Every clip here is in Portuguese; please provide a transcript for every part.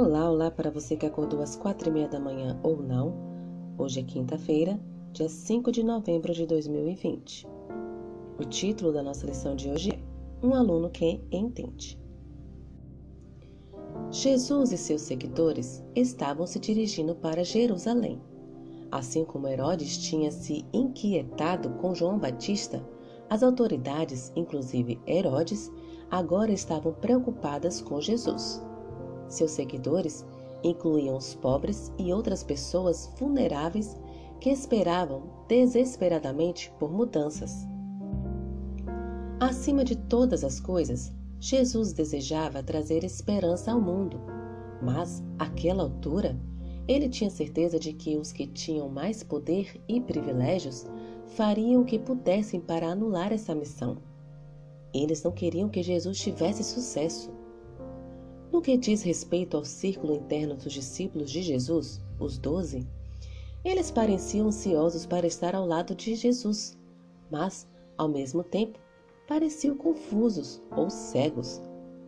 Olá, olá para você que acordou às quatro e meia da manhã ou não. Hoje é quinta-feira, dia 5 de novembro de 2020. O título da nossa lição de hoje é Um aluno que entende. Jesus e seus seguidores estavam se dirigindo para Jerusalém. Assim como Herodes tinha se inquietado com João Batista, as autoridades, inclusive Herodes, agora estavam preocupadas com Jesus. Seus seguidores incluíam os pobres e outras pessoas vulneráveis que esperavam desesperadamente por mudanças. Acima de todas as coisas, Jesus desejava trazer esperança ao mundo, mas, àquela altura, ele tinha certeza de que os que tinham mais poder e privilégios fariam o que pudessem para anular essa missão. Eles não queriam que Jesus tivesse sucesso. No que diz respeito ao círculo interno dos discípulos de Jesus, os doze, eles pareciam ansiosos para estar ao lado de Jesus, mas, ao mesmo tempo, pareciam confusos ou cegos.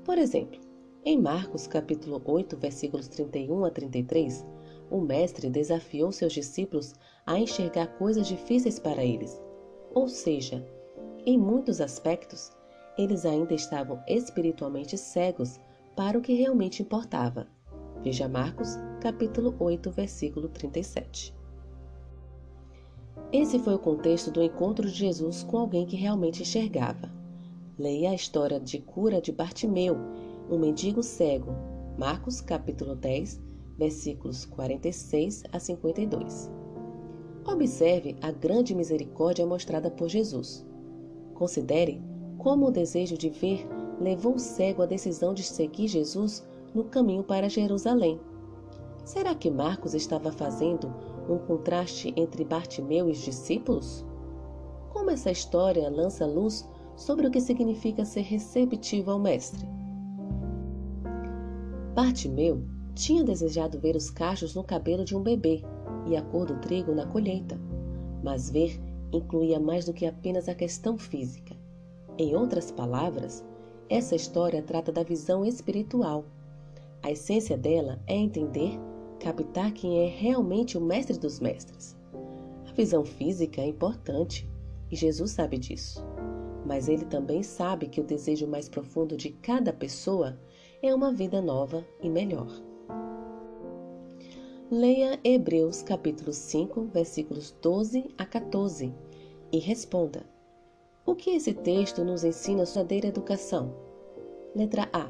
Por exemplo, em Marcos capítulo 8, versículos 31 a 33, o mestre desafiou seus discípulos a enxergar coisas difíceis para eles. Ou seja, em muitos aspectos, eles ainda estavam espiritualmente cegos para o que realmente importava. Veja Marcos, capítulo 8, versículo 37. Esse foi o contexto do encontro de Jesus com alguém que realmente enxergava. Leia a história de cura de Bartimeu, um mendigo cego, Marcos capítulo 10, versículos 46 a 52. Observe a grande misericórdia mostrada por Jesus. Considere como o desejo de ver levou o cego à decisão de seguir Jesus no caminho para Jerusalém. Será que Marcos estava fazendo um contraste entre Bartimeu e os discípulos? Como essa história lança luz sobre o que significa ser receptivo ao Mestre? Bartimeu tinha desejado ver os cachos no cabelo de um bebê e a cor do trigo na colheita, mas ver incluía mais do que apenas a questão física. Em outras palavras, essa história trata da visão espiritual. A essência dela é entender, captar quem é realmente o mestre dos mestres. A visão física é importante e Jesus sabe disso. Mas ele também sabe que o desejo mais profundo de cada pessoa é uma vida nova e melhor. Leia Hebreus capítulo 5, versículos 12 a 14 e responda: o que esse texto nos ensina sobre a verdadeira educação? Letra A.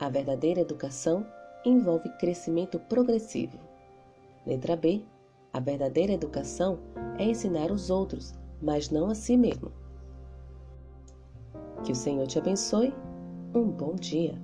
A verdadeira educação envolve crescimento progressivo. Letra B. A verdadeira educação é ensinar os outros, mas não a si mesmo. Que o Senhor te abençoe. Um bom dia.